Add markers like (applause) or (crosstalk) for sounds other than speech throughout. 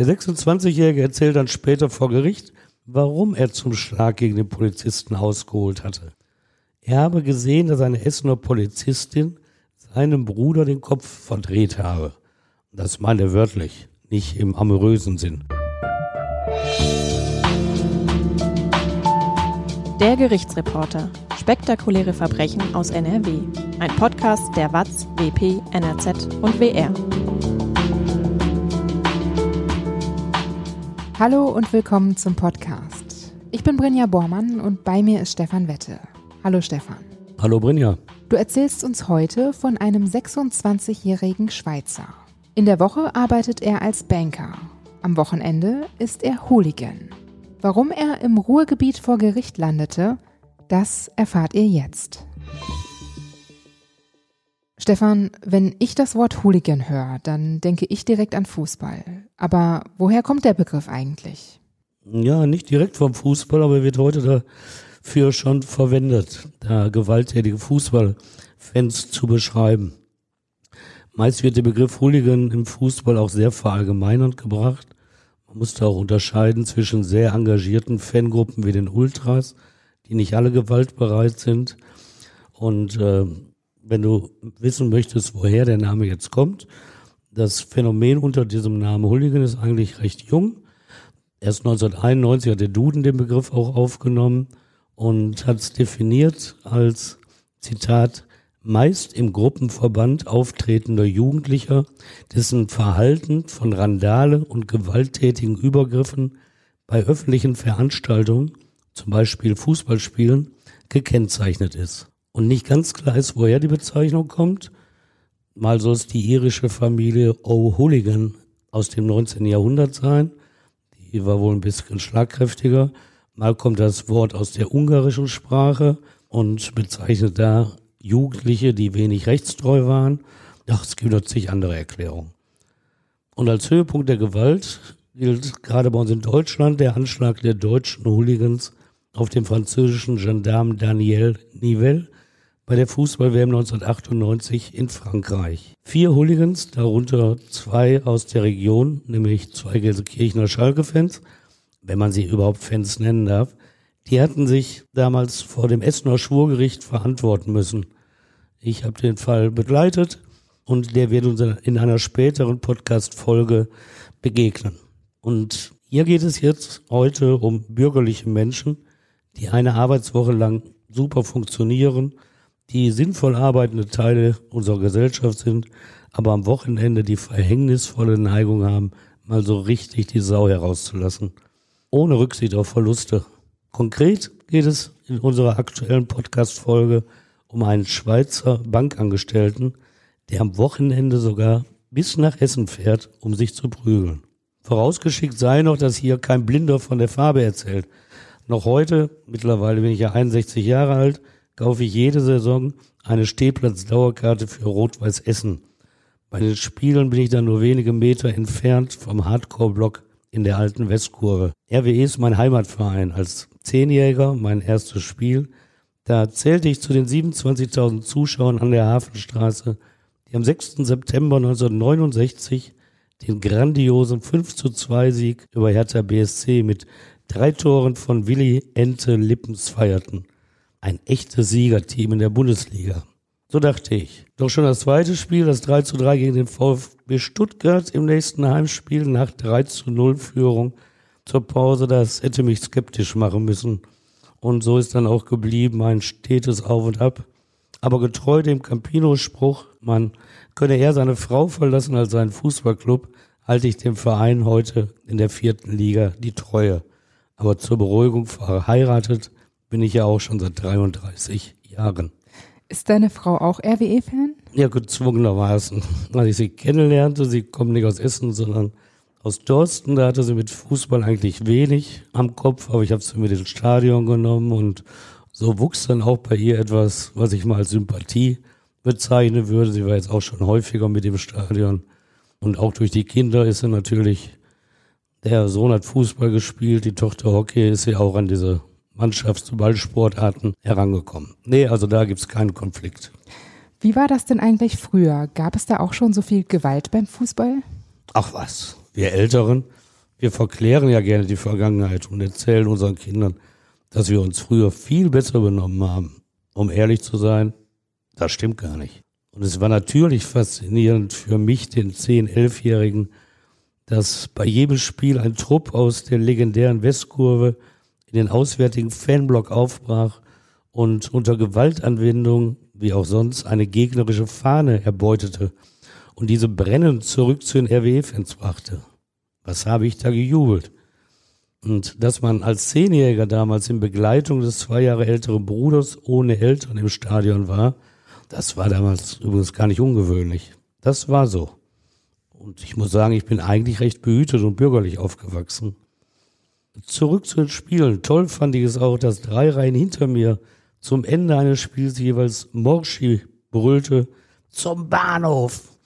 Der 26-Jährige erzählt dann später vor Gericht, warum er zum Schlag gegen den Polizisten ausgeholt hatte. Er habe gesehen, dass eine Essener Polizistin seinem Bruder den Kopf verdreht habe. Das meint er wörtlich, nicht im amorösen Sinn. Der Gerichtsreporter. Spektakuläre Verbrechen aus NRW. Ein Podcast der WAZ, WP, NRZ und WR. Hallo und willkommen zum Podcast. Ich bin Brinja Bormann und bei mir ist Stefan Wette. Hallo Stefan. Hallo Brinja. Du erzählst uns heute von einem 26-jährigen Schweizer. In der Woche arbeitet er als Banker. Am Wochenende ist er Hooligan. Warum er im Ruhrgebiet vor Gericht landete, das erfahrt ihr jetzt. Stefan, wenn ich das Wort Hooligan höre, dann denke ich direkt an Fußball. Aber woher kommt der Begriff eigentlich? Ja, nicht direkt vom Fußball, aber wird heute dafür schon verwendet, da gewalttätige Fußballfans zu beschreiben. Meist wird der Begriff Hooligan im Fußball auch sehr verallgemeinernd gebracht. Man muss da auch unterscheiden zwischen sehr engagierten Fangruppen wie den Ultras, die nicht alle gewaltbereit sind, und äh, wenn du wissen möchtest, woher der Name jetzt kommt, das Phänomen unter diesem Namen Hooligan ist eigentlich recht jung. Erst 1991 hat der Duden den Begriff auch aufgenommen und hat es definiert als Zitat meist im Gruppenverband auftretender Jugendlicher, dessen Verhalten von Randale und gewalttätigen Übergriffen bei öffentlichen Veranstaltungen, zum Beispiel Fußballspielen, gekennzeichnet ist und nicht ganz klar ist, woher die Bezeichnung kommt. Mal soll es die irische Familie O'Hooligan aus dem 19. Jahrhundert sein. Die war wohl ein bisschen schlagkräftiger. Mal kommt das Wort aus der ungarischen Sprache und bezeichnet da Jugendliche, die wenig rechtstreu waren. Ach, es gibt noch andere Erklärungen. Und als Höhepunkt der Gewalt gilt gerade bei uns in Deutschland der Anschlag der deutschen Hooligans auf den französischen Gendarmen Daniel Nivelle bei der Fußball-WM 1998 in Frankreich. Vier Hooligans, darunter zwei aus der Region, nämlich zwei Gelsenkirchener Schalke-Fans, wenn man sie überhaupt Fans nennen darf, die hatten sich damals vor dem Essener Schwurgericht verantworten müssen. Ich habe den Fall begleitet und der wird uns in einer späteren Podcast-Folge begegnen. Und hier geht es jetzt heute um bürgerliche Menschen, die eine Arbeitswoche lang super funktionieren, die sinnvoll arbeitende Teile unserer Gesellschaft sind, aber am Wochenende die verhängnisvolle Neigung haben, mal so richtig die Sau herauszulassen. Ohne Rücksicht auf Verluste. Konkret geht es in unserer aktuellen Podcast-Folge um einen Schweizer Bankangestellten, der am Wochenende sogar bis nach Essen fährt, um sich zu prügeln. Vorausgeschickt sei noch, dass hier kein Blinder von der Farbe erzählt. Noch heute, mittlerweile bin ich ja 61 Jahre alt, kaufe ich jede Saison eine Stehplatz-Dauerkarte für Rot-Weiß Essen. Bei den Spielen bin ich dann nur wenige Meter entfernt vom Hardcore-Block in der alten Westkurve. RWE ist mein Heimatverein. Als Zehnjäger, mein erstes Spiel, da zählte ich zu den 27.000 Zuschauern an der Hafenstraße, die am 6. September 1969 den grandiosen 5 zu 2 Sieg über Hertha BSC mit drei Toren von Willi Ente Lippens feierten ein echtes Siegerteam in der Bundesliga. So dachte ich. Doch schon das zweite Spiel, das 3 zu 3 gegen den VfB Stuttgart im nächsten Heimspiel nach 3 zu 0 Führung zur Pause, das hätte mich skeptisch machen müssen. Und so ist dann auch geblieben ein stetes Auf und Ab. Aber getreu dem Campino-Spruch, man könne eher seine Frau verlassen als seinen Fußballclub, halte ich dem Verein heute in der vierten Liga die Treue. Aber zur Beruhigung verheiratet bin ich ja auch schon seit 33 Jahren. Ist deine Frau auch RWE-Fan? Ja, gezwungenermaßen. Als (laughs) ich sie kennenlernte, sie kommt nicht aus Essen, sondern aus Dorsten, da hatte sie mit Fußball eigentlich wenig am Kopf, aber ich habe sie mit ins Stadion genommen und so wuchs dann auch bei ihr etwas, was ich mal als Sympathie bezeichnen würde. Sie war jetzt auch schon häufiger mit im Stadion und auch durch die Kinder ist sie natürlich, der Sohn hat Fußball gespielt, die Tochter Hockey ist sie auch an diese Mannschafts- und Ballsportarten herangekommen. Nee, also da gibt's keinen Konflikt. Wie war das denn eigentlich früher? Gab es da auch schon so viel Gewalt beim Fußball? Ach was, wir Älteren Wir verklären ja gerne die Vergangenheit und erzählen unseren Kindern, dass wir uns früher viel besser benommen haben. Um ehrlich zu sein, das stimmt gar nicht. Und es war natürlich faszinierend für mich, den 10-, 11-Jährigen, dass bei jedem Spiel ein Trupp aus der legendären Westkurve in den auswärtigen Fanblock aufbrach und unter Gewaltanwendung, wie auch sonst, eine gegnerische Fahne erbeutete und diese brennend zurück zu den RWE-Fans brachte. Was habe ich da gejubelt? Und dass man als Zehnjähriger damals in Begleitung des zwei Jahre älteren Bruders ohne Eltern im Stadion war, das war damals übrigens gar nicht ungewöhnlich. Das war so. Und ich muss sagen, ich bin eigentlich recht behütet und bürgerlich aufgewachsen. Zurück zu den Spielen. Toll fand ich es auch, dass drei Reihen hinter mir zum Ende eines Spiels jeweils Morschi brüllte, zum Bahnhof.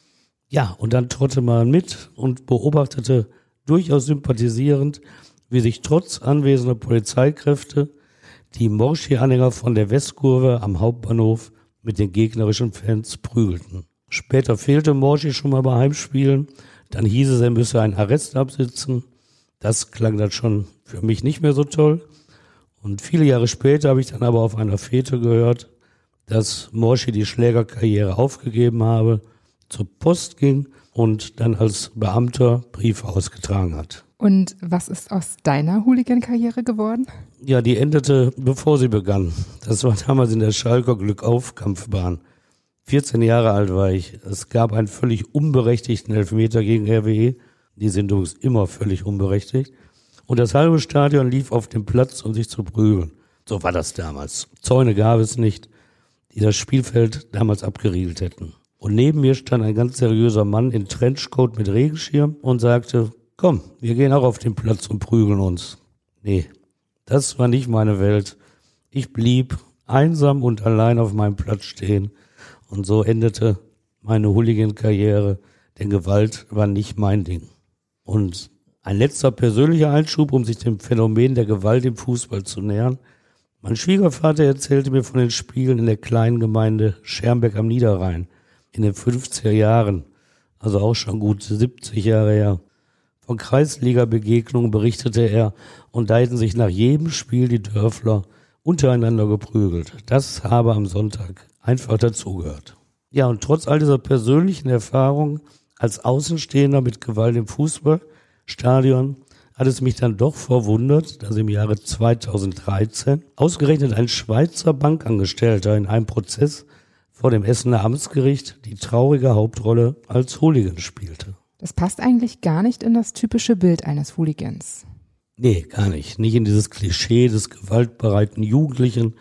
Ja, und dann trotte man mit und beobachtete durchaus sympathisierend, wie sich trotz anwesender Polizeikräfte die Morschi-Anhänger von der Westkurve am Hauptbahnhof mit den gegnerischen Fans prügelten. Später fehlte Morschi schon mal bei Heimspielen. Dann hieß es, er müsse einen Arrest absitzen. Das klang dann schon für mich nicht mehr so toll. Und viele Jahre später habe ich dann aber auf einer Fete gehört, dass Morschi die Schlägerkarriere aufgegeben habe, zur Post ging und dann als Beamter Briefe ausgetragen hat. Und was ist aus deiner Hooligan-Karriere geworden? Ja, die endete, bevor sie begann. Das war damals in der Schalker Glückauf-Kampfbahn. 14 Jahre alt war ich. Es gab einen völlig unberechtigten Elfmeter gegen RWE. Die sind übrigens immer völlig unberechtigt. Und das halbe Stadion lief auf dem Platz, um sich zu prügeln. So war das damals. Zäune gab es nicht, die das Spielfeld damals abgeriegelt hätten. Und neben mir stand ein ganz seriöser Mann in Trenchcoat mit Regenschirm und sagte, komm, wir gehen auch auf den Platz und prügeln uns. Nee, das war nicht meine Welt. Ich blieb einsam und allein auf meinem Platz stehen. Und so endete meine Hooligan-Karriere, denn Gewalt war nicht mein Ding. Und ein letzter persönlicher Einschub, um sich dem Phänomen der Gewalt im Fußball zu nähern. Mein Schwiegervater erzählte mir von den Spielen in der kleinen Gemeinde Schermbeck am Niederrhein in den 50er Jahren, also auch schon gut 70 Jahre her. Von Kreisliga-Begegnungen berichtete er und da hätten sich nach jedem Spiel die Dörfler untereinander geprügelt. Das habe am Sonntag einfach dazugehört. Ja, und trotz all dieser persönlichen Erfahrungen als Außenstehender mit Gewalt im Fußballstadion hat es mich dann doch verwundert, dass im Jahre 2013 ausgerechnet ein Schweizer Bankangestellter in einem Prozess vor dem Essener Amtsgericht die traurige Hauptrolle als Hooligan spielte. Das passt eigentlich gar nicht in das typische Bild eines Hooligans. Nee, gar nicht. Nicht in dieses Klischee des gewaltbereiten Jugendlichen,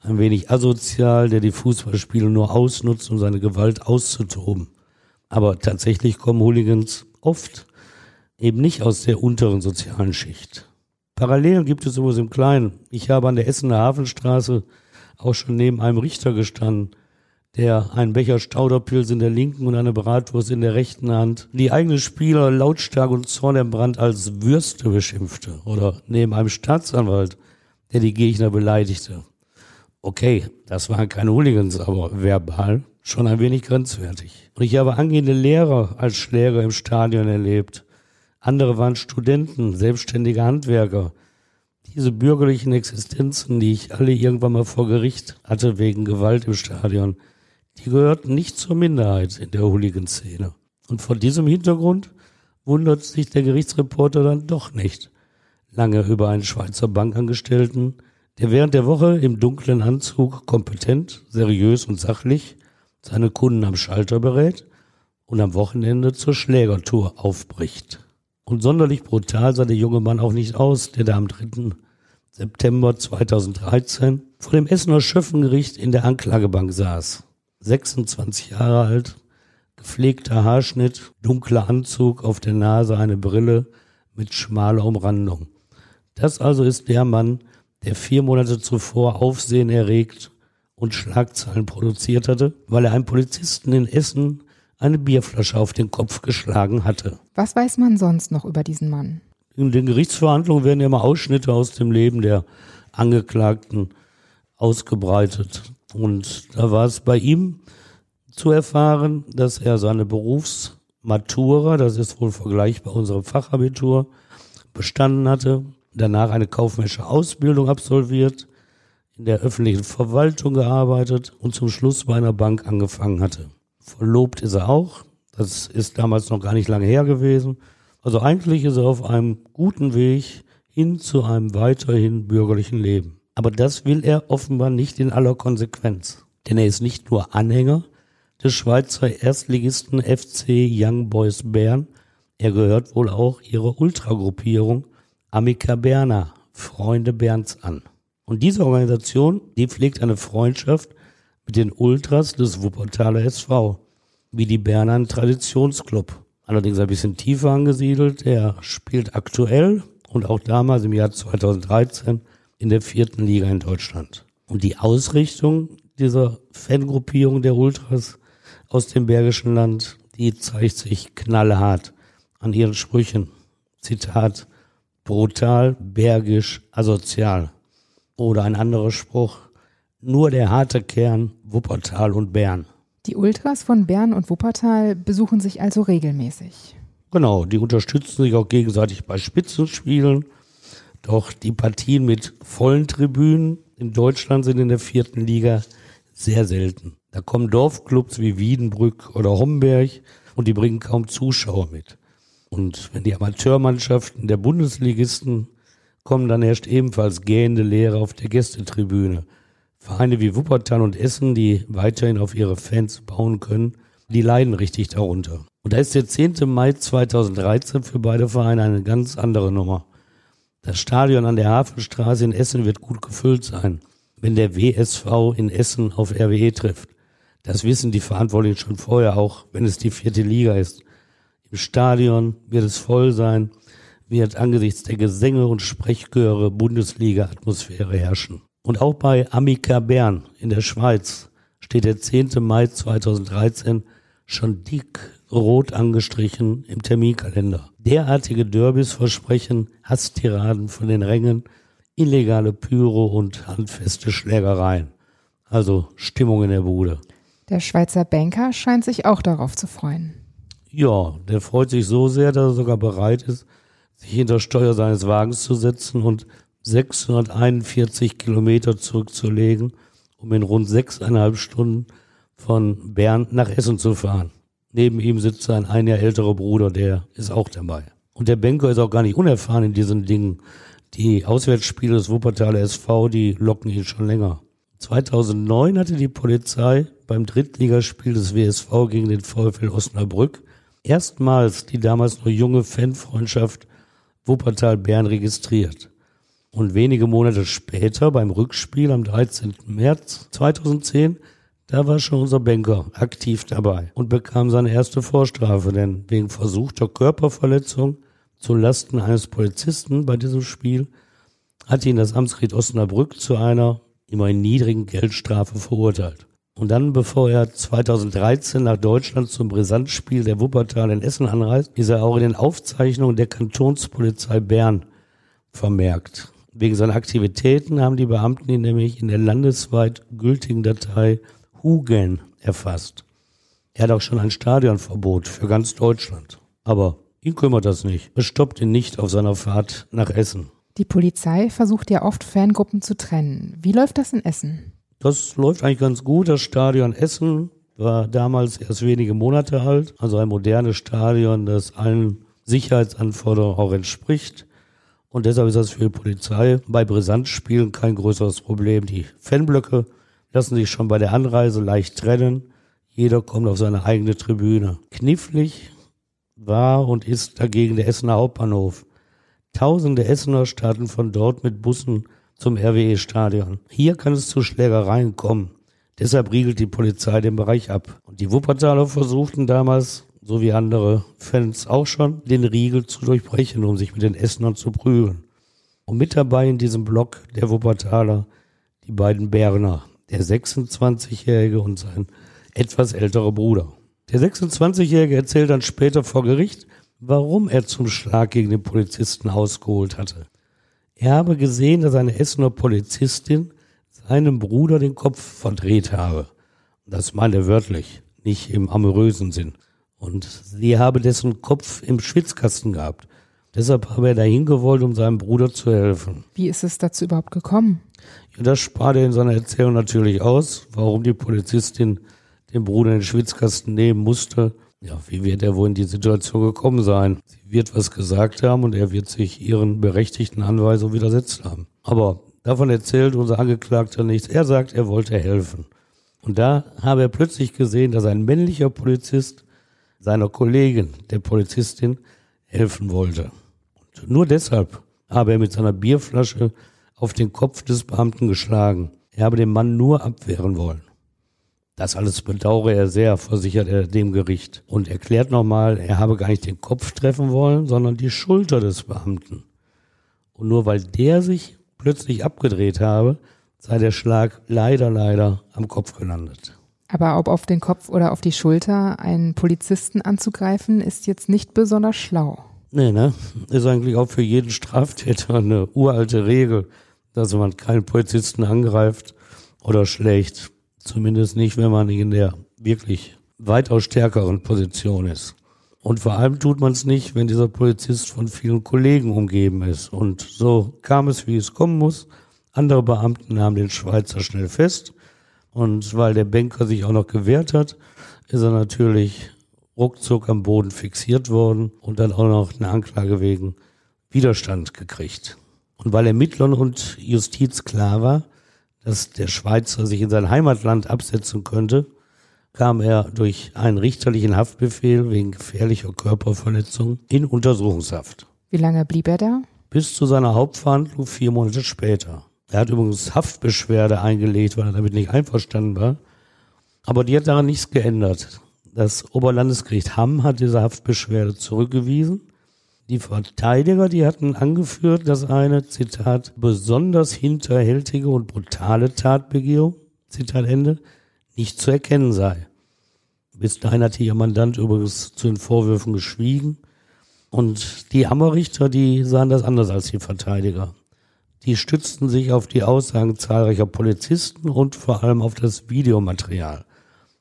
ein wenig asozial, der die Fußballspiele nur ausnutzt, um seine Gewalt auszutoben. Aber tatsächlich kommen Hooligans oft eben nicht aus der unteren sozialen Schicht. Parallelen gibt es übrigens im Kleinen. Ich habe an der Essener Hafenstraße auch schon neben einem Richter gestanden, der einen Becher Stauderpilz in der linken und eine Bratwurst in der rechten Hand die eigenen Spieler lautstark und zornentbrannt als Würste beschimpfte oder neben einem Staatsanwalt, der die Gegner beleidigte. Okay, das waren keine Hooligans, aber verbal schon ein wenig grenzwertig. Und ich habe angehende Lehrer als Schläger im Stadion erlebt. Andere waren Studenten, selbstständige Handwerker. Diese bürgerlichen Existenzen, die ich alle irgendwann mal vor Gericht hatte wegen Gewalt im Stadion, die gehörten nicht zur Minderheit in der Hooligan-Szene. Und vor diesem Hintergrund wundert sich der Gerichtsreporter dann doch nicht lange über einen Schweizer Bankangestellten, der während der Woche im dunklen Anzug kompetent, seriös und sachlich seine Kunden am Schalter berät und am Wochenende zur Schlägertour aufbricht. Und sonderlich brutal sah der junge Mann auch nicht aus, der da am 3. September 2013 vor dem Essener Schöffengericht in der Anklagebank saß. 26 Jahre alt, gepflegter Haarschnitt, dunkler Anzug, auf der Nase eine Brille mit schmaler Umrandung. Das also ist der Mann, der vier Monate zuvor Aufsehen erregt und Schlagzeilen produziert hatte, weil er einem Polizisten in Essen eine Bierflasche auf den Kopf geschlagen hatte. Was weiß man sonst noch über diesen Mann? In den Gerichtsverhandlungen werden ja immer Ausschnitte aus dem Leben der Angeklagten ausgebreitet. Und da war es bei ihm zu erfahren, dass er seine Berufsmatura, das ist wohl vergleichbar unserem Fachabitur, bestanden hatte, danach eine kaufmännische Ausbildung absolviert, in der öffentlichen Verwaltung gearbeitet und zum Schluss bei einer Bank angefangen hatte. Verlobt ist er auch, das ist damals noch gar nicht lange her gewesen. Also eigentlich ist er auf einem guten Weg hin zu einem weiterhin bürgerlichen Leben. Aber das will er offenbar nicht in aller Konsequenz. Denn er ist nicht nur Anhänger des Schweizer Erstligisten FC Young Boys Bern, er gehört wohl auch ihrer Ultragruppierung Amica Berna, Freunde Berns an. Und diese Organisation, die pflegt eine Freundschaft mit den Ultras des Wuppertaler SV, wie die Berner Traditionsclub. Allerdings ein bisschen tiefer angesiedelt. Er spielt aktuell und auch damals im Jahr 2013 in der vierten Liga in Deutschland. Und die Ausrichtung dieser Fangruppierung der Ultras aus dem Bergischen Land, die zeigt sich knallhart an ihren Sprüchen. Zitat, brutal, bergisch, asozial. Oder ein anderer Spruch, nur der harte Kern, Wuppertal und Bern. Die Ultras von Bern und Wuppertal besuchen sich also regelmäßig. Genau, die unterstützen sich auch gegenseitig bei Spitzenspielen. Doch die Partien mit vollen Tribünen in Deutschland sind in der vierten Liga sehr selten. Da kommen Dorfclubs wie Wiedenbrück oder Homberg und die bringen kaum Zuschauer mit. Und wenn die Amateurmannschaften der Bundesligisten kommen, dann herrscht ebenfalls gähende Leere auf der Gästetribüne. Vereine wie Wuppertal und Essen, die weiterhin auf ihre Fans bauen können, die leiden richtig darunter. Und da ist der 10. Mai 2013 für beide Vereine eine ganz andere Nummer. Das Stadion an der Hafenstraße in Essen wird gut gefüllt sein, wenn der WSV in Essen auf RWE trifft. Das wissen die Verantwortlichen schon vorher auch, wenn es die vierte Liga ist. Im Stadion wird es voll sein, wird angesichts der Gesänge und Sprechchöre Bundesliga-Atmosphäre herrschen. Und auch bei Amica Bern in der Schweiz steht der 10. Mai 2013 schon dick rot angestrichen im Terminkalender. Derartige Derbys versprechen Hasstiraden von den Rängen, illegale Pyro und handfeste Schlägereien. Also Stimmung in der Bude. Der Schweizer Banker scheint sich auch darauf zu freuen. Ja, der freut sich so sehr, dass er sogar bereit ist, sich hinter Steuer seines Wagens zu setzen und 641 Kilometer zurückzulegen, um in rund sechseinhalb Stunden von Bern nach Essen zu fahren. Neben ihm sitzt sein ein Jahr älterer Bruder, der ist auch dabei. Und der Banker ist auch gar nicht unerfahren in diesen Dingen. Die Auswärtsspiele des Wuppertaler SV, die locken ihn schon länger. 2009 hatte die Polizei beim Drittligaspiel des WSV gegen den VfL Osnabrück erstmals die damals noch junge Fanfreundschaft Wuppertal-Bern registriert. Und wenige Monate später, beim Rückspiel am 13. März 2010, da war schon unser Banker aktiv dabei und bekam seine erste Vorstrafe, denn wegen versuchter Körperverletzung zu Lasten eines Polizisten bei diesem Spiel hat ihn das Amtsgericht Osnabrück zu einer immerhin niedrigen Geldstrafe verurteilt. Und dann, bevor er 2013 nach Deutschland zum Brisantspiel der Wuppertal in Essen anreist, ist er auch in den Aufzeichnungen der Kantonspolizei Bern vermerkt. Wegen seiner Aktivitäten haben die Beamten ihn nämlich in der landesweit gültigen Datei Hugen erfasst. Er hat auch schon ein Stadionverbot für ganz Deutschland. Aber ihn kümmert das nicht. Es stoppt ihn nicht auf seiner Fahrt nach Essen. Die Polizei versucht ja oft Fangruppen zu trennen. Wie läuft das in Essen? Das läuft eigentlich ganz gut. Das Stadion Essen war damals erst wenige Monate alt, also ein modernes Stadion, das allen Sicherheitsanforderungen auch entspricht. Und deshalb ist das für die Polizei bei Brisantspielen kein größeres Problem. Die Fanblöcke lassen sich schon bei der Anreise leicht trennen. Jeder kommt auf seine eigene Tribüne. Knifflig war und ist dagegen der Essener Hauptbahnhof. Tausende Essener starten von dort mit Bussen zum RWE-Stadion. Hier kann es zu Schlägereien kommen. Deshalb riegelt die Polizei den Bereich ab. Und die Wuppertaler versuchten damals, so wie andere Fans auch schon, den Riegel zu durchbrechen, um sich mit den Essenern zu prügeln. Und mit dabei in diesem Block der Wuppertaler die beiden Berner, der 26-Jährige und sein etwas älterer Bruder. Der 26-Jährige erzählt dann später vor Gericht, warum er zum Schlag gegen den Polizisten ausgeholt hatte. Er habe gesehen, dass eine Essener Polizistin seinem Bruder den Kopf verdreht habe. Das meint er wörtlich, nicht im amorösen Sinn. Und sie habe dessen Kopf im Schwitzkasten gehabt. Deshalb habe er dahin gewollt, um seinem Bruder zu helfen. Wie ist es dazu überhaupt gekommen? Ja, das spart er in seiner Erzählung natürlich aus, warum die Polizistin den Bruder in den Schwitzkasten nehmen musste. Ja, wie wird er wohl in die Situation gekommen sein? Sie wird was gesagt haben und er wird sich ihren berechtigten Anweisungen widersetzt haben. Aber davon erzählt unser Angeklagter nichts. Er sagt, er wollte helfen. Und da habe er plötzlich gesehen, dass ein männlicher Polizist seiner Kollegin, der Polizistin, helfen wollte. Und nur deshalb habe er mit seiner Bierflasche auf den Kopf des Beamten geschlagen. Er habe den Mann nur abwehren wollen. Das alles bedauere er sehr, versichert er dem Gericht und erklärt nochmal, er habe gar nicht den Kopf treffen wollen, sondern die Schulter des Beamten. Und nur weil der sich plötzlich abgedreht habe, sei der Schlag leider, leider am Kopf gelandet. Aber ob auf den Kopf oder auf die Schulter einen Polizisten anzugreifen, ist jetzt nicht besonders schlau. Nee, ne? Ist eigentlich auch für jeden Straftäter eine uralte Regel, dass man keinen Polizisten angreift oder schlägt. Zumindest nicht, wenn man in der wirklich weitaus stärkeren Position ist. Und vor allem tut man es nicht, wenn dieser Polizist von vielen Kollegen umgeben ist. Und so kam es, wie es kommen muss. Andere Beamten nahmen den Schweizer schnell fest. Und weil der Banker sich auch noch gewehrt hat, ist er natürlich ruckzuck am Boden fixiert worden und dann auch noch eine Anklage wegen Widerstand gekriegt. Und weil Ermittlern und Justiz klar war, dass der Schweizer sich in sein Heimatland absetzen könnte, kam er durch einen richterlichen Haftbefehl wegen gefährlicher Körperverletzung in Untersuchungshaft. Wie lange blieb er da? Bis zu seiner Hauptverhandlung vier Monate später. Er hat übrigens Haftbeschwerde eingelegt, weil er damit nicht einverstanden war. Aber die hat daran nichts geändert. Das Oberlandesgericht Hamm hat diese Haftbeschwerde zurückgewiesen die Verteidiger, die hatten angeführt, dass eine, Zitat, besonders hinterhältige und brutale Tatbegehung, Zitat Ende, nicht zu erkennen sei. Bis dahin hatte ihr Mandant übrigens zu den Vorwürfen geschwiegen. Und die Hammerrichter, die sahen das anders als die Verteidiger. Die stützten sich auf die Aussagen zahlreicher Polizisten und vor allem auf das Videomaterial.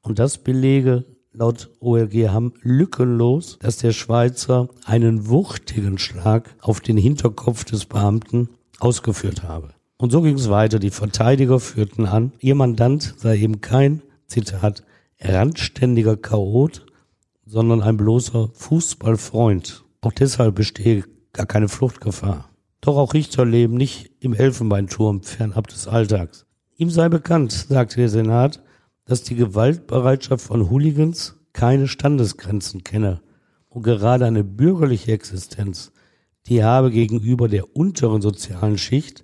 Und das belege laut OLG Hamm lückenlos, dass der Schweizer einen wuchtigen Schlag auf den Hinterkopf des Beamten ausgeführt habe. Und so ging es weiter. Die Verteidiger führten an, ihr Mandant sei eben kein, Zitat, randständiger Chaot, sondern ein bloßer Fußballfreund. Auch deshalb bestehe gar keine Fluchtgefahr. Doch auch Richter leben nicht im Elfenbeinturm fernab des Alltags. Ihm sei bekannt, sagte der Senat, dass die Gewaltbereitschaft von Hooligans keine Standesgrenzen kenne und gerade eine bürgerliche Existenz, die habe gegenüber der unteren sozialen Schicht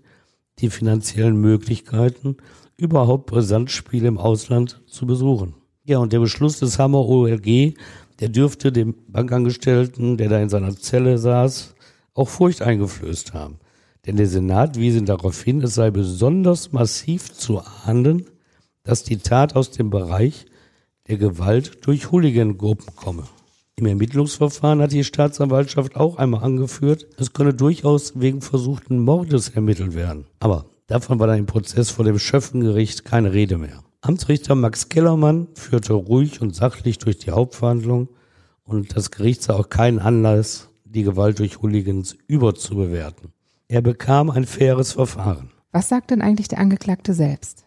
die finanziellen Möglichkeiten, überhaupt Brisanzspiele im Ausland zu besuchen. Ja, und der Beschluss des Hammer OLG, der dürfte dem Bankangestellten, der da in seiner Zelle saß, auch Furcht eingeflößt haben. Denn der Senat wies ihn darauf hin, es sei besonders massiv zu ahnden, dass die Tat aus dem Bereich der Gewalt durch Hooligan-Gruppen komme. Im Ermittlungsverfahren hat die Staatsanwaltschaft auch einmal angeführt, es könne durchaus wegen versuchten Mordes ermittelt werden. Aber davon war dann im Prozess vor dem Schöffengericht keine Rede mehr. Amtsrichter Max Kellermann führte ruhig und sachlich durch die Hauptverhandlung und das Gericht sah auch keinen Anlass, die Gewalt durch Hooligans überzubewerten. Er bekam ein faires Verfahren. Was sagt denn eigentlich der Angeklagte selbst?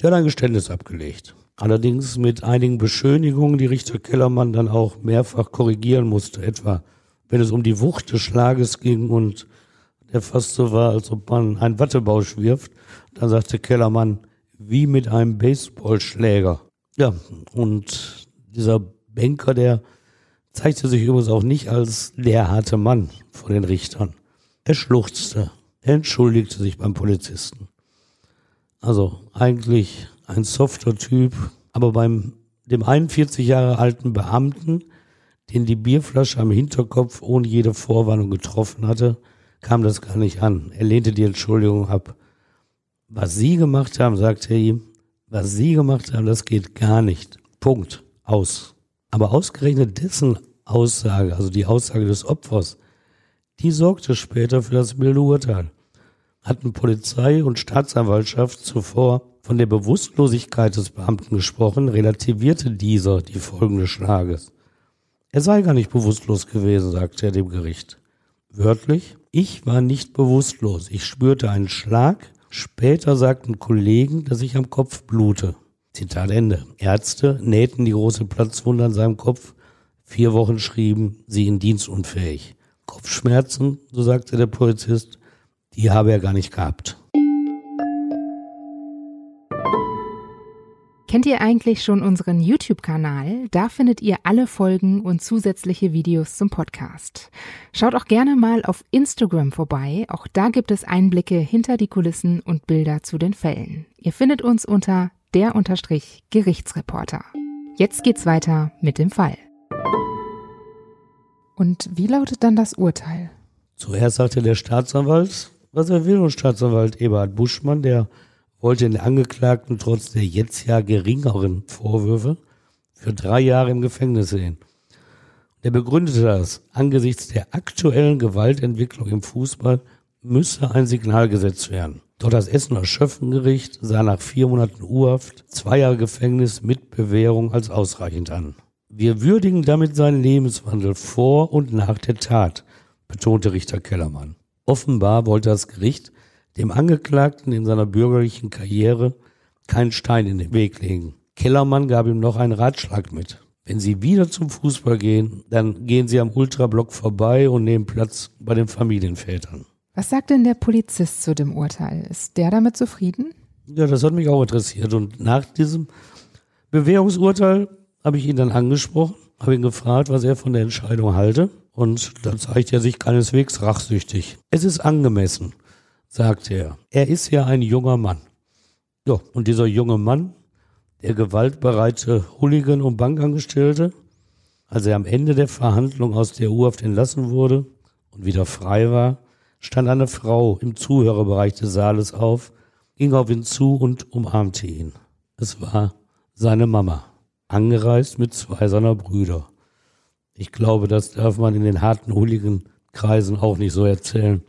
Der hat ein Geständnis abgelegt. Allerdings mit einigen Beschönigungen, die Richter Kellermann dann auch mehrfach korrigieren musste. Etwa, wenn es um die Wucht des Schlages ging und der fast so war, als ob man einen Wattebausch wirft, dann sagte Kellermann, wie mit einem Baseballschläger. Ja, und dieser Banker, der zeigte sich übrigens auch nicht als der harte Mann vor den Richtern. Er schluchzte, er entschuldigte sich beim Polizisten. Also eigentlich ein softer Typ, aber beim dem 41 Jahre alten Beamten, den die Bierflasche am Hinterkopf ohne jede Vorwarnung getroffen hatte, kam das gar nicht an. Er lehnte die Entschuldigung ab. Was Sie gemacht haben, sagte er ihm, was Sie gemacht haben, das geht gar nicht. Punkt. Aus. Aber ausgerechnet dessen Aussage, also die Aussage des Opfers, die sorgte später für das milde Urteil hatten Polizei und Staatsanwaltschaft zuvor von der Bewusstlosigkeit des Beamten gesprochen, relativierte dieser die Folgen des Schlages. Er sei gar nicht bewusstlos gewesen, sagte er dem Gericht. Wörtlich, ich war nicht bewusstlos. Ich spürte einen Schlag. Später sagten Kollegen, dass ich am Kopf blute. Zitat Ende. Ärzte nähten die große Platzwunde an seinem Kopf. Vier Wochen schrieben sie ihn dienstunfähig. Kopfschmerzen, so sagte der Polizist, die habe er gar nicht gehabt. Kennt ihr eigentlich schon unseren YouTube-Kanal? Da findet ihr alle Folgen und zusätzliche Videos zum Podcast. Schaut auch gerne mal auf Instagram vorbei. Auch da gibt es Einblicke hinter die Kulissen und Bilder zu den Fällen. Ihr findet uns unter der Unterstrich Gerichtsreporter. Jetzt geht's weiter mit dem Fall. Und wie lautet dann das Urteil? Zuerst sagte der Staatsanwalt, was will, und Staatsanwalt Eberhard Buschmann, der wollte den Angeklagten trotz der jetzt ja geringeren Vorwürfe für drei Jahre im Gefängnis sehen. Der begründete das, angesichts der aktuellen Gewaltentwicklung im Fußball müsse ein Signal gesetzt werden. Doch das Essener Schöffengericht sah nach vier Monaten Urhaft zwei Jahre Gefängnis mit Bewährung als ausreichend an. Wir würdigen damit seinen Lebenswandel vor und nach der Tat, betonte Richter Kellermann. Offenbar wollte das Gericht dem Angeklagten in seiner bürgerlichen Karriere keinen Stein in den Weg legen. Kellermann gab ihm noch einen Ratschlag mit. Wenn Sie wieder zum Fußball gehen, dann gehen Sie am Ultrablock vorbei und nehmen Platz bei den Familienvätern. Was sagt denn der Polizist zu dem Urteil? Ist der damit zufrieden? Ja, das hat mich auch interessiert. Und nach diesem Bewährungsurteil habe ich ihn dann angesprochen, habe ihn gefragt, was er von der Entscheidung halte. Und da zeigt er sich keineswegs rachsüchtig. Es ist angemessen sagte er. Er ist ja ein junger Mann. Ja, und dieser junge Mann, der gewaltbereite Hooligan und Bankangestellte, als er am Ende der Verhandlung aus der U-Haft entlassen wurde und wieder frei war, stand eine Frau im Zuhörerbereich des Saales auf, ging auf ihn zu und umarmte ihn. Es war seine Mama, angereist mit zwei seiner Brüder. Ich glaube, das darf man in den harten Hooligan-Kreisen auch nicht so erzählen.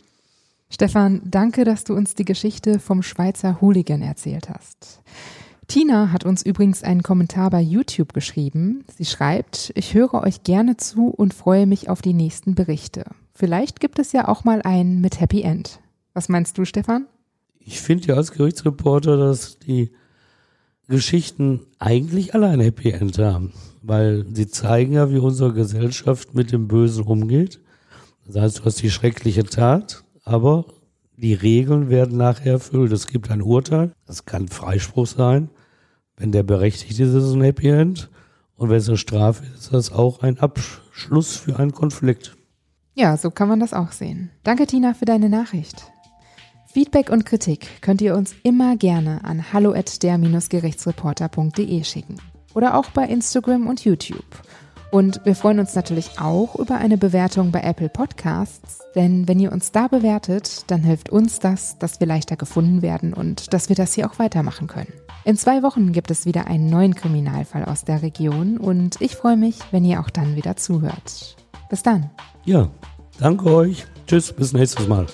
Stefan, danke, dass du uns die Geschichte vom Schweizer Hooligan erzählt hast. Tina hat uns übrigens einen Kommentar bei YouTube geschrieben. Sie schreibt, ich höre euch gerne zu und freue mich auf die nächsten Berichte. Vielleicht gibt es ja auch mal einen mit Happy End. Was meinst du, Stefan? Ich finde ja als Gerichtsreporter, dass die Geschichten eigentlich alle ein Happy End haben, weil sie zeigen ja, wie unsere Gesellschaft mit dem Bösen umgeht. Das heißt, du hast die schreckliche Tat, aber die Regeln werden nachher erfüllt. Es gibt ein Urteil, das kann Freispruch sein. Wenn der berechtigt ist, ist es ein Happy End. Und wenn es eine Strafe ist, ist das auch ein Abschluss für einen Konflikt. Ja, so kann man das auch sehen. Danke, Tina, für deine Nachricht. Feedback und Kritik könnt ihr uns immer gerne an hallo@der-gerichtsreporter.de schicken oder auch bei Instagram und YouTube. Und wir freuen uns natürlich auch über eine Bewertung bei Apple Podcasts, denn wenn ihr uns da bewertet, dann hilft uns das, dass wir leichter gefunden werden und dass wir das hier auch weitermachen können. In zwei Wochen gibt es wieder einen neuen Kriminalfall aus der Region und ich freue mich, wenn ihr auch dann wieder zuhört. Bis dann. Ja, danke euch. Tschüss, bis nächstes Mal.